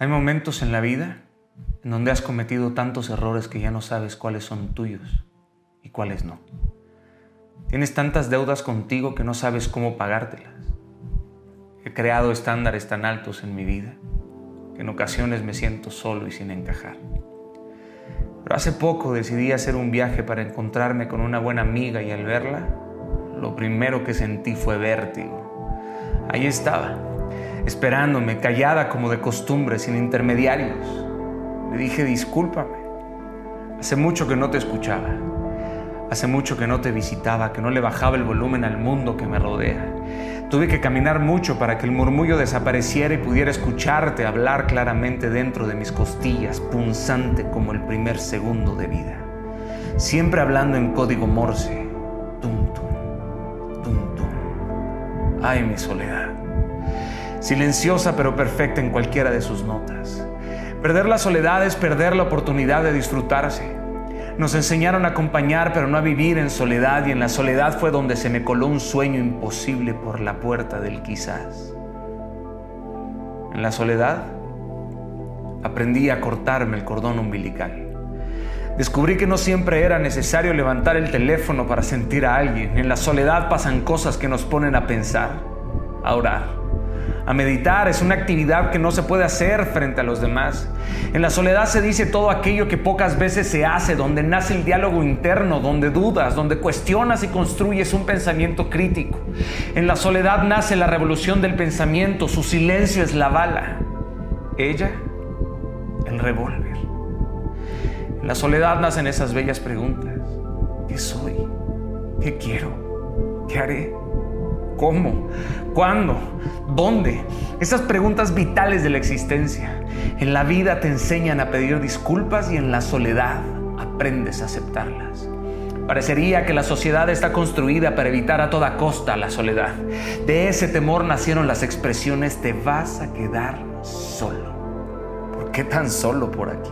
Hay momentos en la vida en donde has cometido tantos errores que ya no sabes cuáles son tuyos y cuáles no. Tienes tantas deudas contigo que no sabes cómo pagártelas. He creado estándares tan altos en mi vida que en ocasiones me siento solo y sin encajar. Pero hace poco decidí hacer un viaje para encontrarme con una buena amiga y al verla, lo primero que sentí fue vértigo. Ahí estaba, esperándome, callada como de costumbre, sin intermediarios. Le dije, discúlpame. Hace mucho que no te escuchaba. Hace mucho que no te visitaba, que no le bajaba el volumen al mundo que me rodea. Tuve que caminar mucho para que el murmullo desapareciera y pudiera escucharte hablar claramente dentro de mis costillas, punzante como el primer segundo de vida. Siempre hablando en código morse. Tum, tum, tum. Ay, mi soledad silenciosa pero perfecta en cualquiera de sus notas. Perder la soledad es perder la oportunidad de disfrutarse. Nos enseñaron a acompañar pero no a vivir en soledad y en la soledad fue donde se me coló un sueño imposible por la puerta del quizás. En la soledad aprendí a cortarme el cordón umbilical. Descubrí que no siempre era necesario levantar el teléfono para sentir a alguien. En la soledad pasan cosas que nos ponen a pensar, a orar a meditar. Es una actividad que no se puede hacer frente a los demás. En la soledad se dice todo aquello que pocas veces se hace, donde nace el diálogo interno, donde dudas, donde cuestionas y construyes un pensamiento crítico. En la soledad nace la revolución del pensamiento, su silencio es la bala. Ella, el revólver. En la soledad nacen esas bellas preguntas. ¿Qué soy? ¿Qué quiero? ¿Qué haré? ¿Cómo? ¿Cuándo? ¿Dónde? Esas preguntas vitales de la existencia. En la vida te enseñan a pedir disculpas y en la soledad aprendes a aceptarlas. Parecería que la sociedad está construida para evitar a toda costa la soledad. De ese temor nacieron las expresiones te vas a quedar solo. ¿Por qué tan solo por aquí?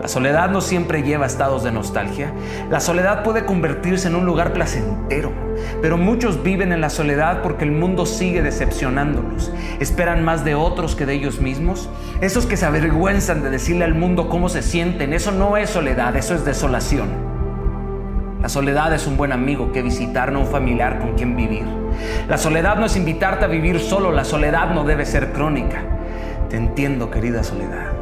La soledad no siempre lleva a estados de nostalgia. La soledad puede convertirse en un lugar placentero, pero muchos viven en la soledad porque el mundo sigue decepcionándolos. Esperan más de otros que de ellos mismos. Esos que se avergüenzan de decirle al mundo cómo se sienten, eso no es soledad, eso es desolación. La soledad es un buen amigo que visitar, no un familiar con quien vivir. La soledad no es invitarte a vivir solo, la soledad no debe ser crónica. Te entiendo, querida soledad.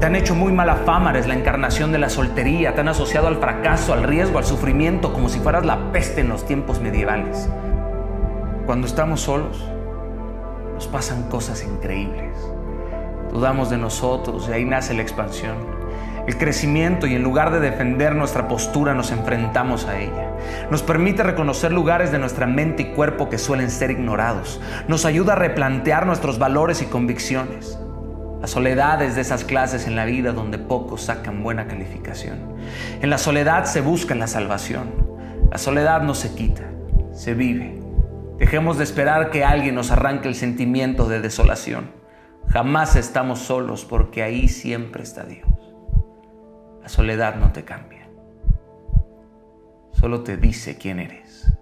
Te han hecho muy mala fama, eres la encarnación de la soltería, te han asociado al fracaso, al riesgo, al sufrimiento, como si fueras la peste en los tiempos medievales. Cuando estamos solos, nos pasan cosas increíbles. Dudamos de nosotros y ahí nace la expansión, el crecimiento y en lugar de defender nuestra postura nos enfrentamos a ella. Nos permite reconocer lugares de nuestra mente y cuerpo que suelen ser ignorados. Nos ayuda a replantear nuestros valores y convicciones. La soledad es de esas clases en la vida donde pocos sacan buena calificación. En la soledad se busca la salvación. La soledad no se quita, se vive. Dejemos de esperar que alguien nos arranque el sentimiento de desolación. Jamás estamos solos porque ahí siempre está Dios. La soledad no te cambia, solo te dice quién eres.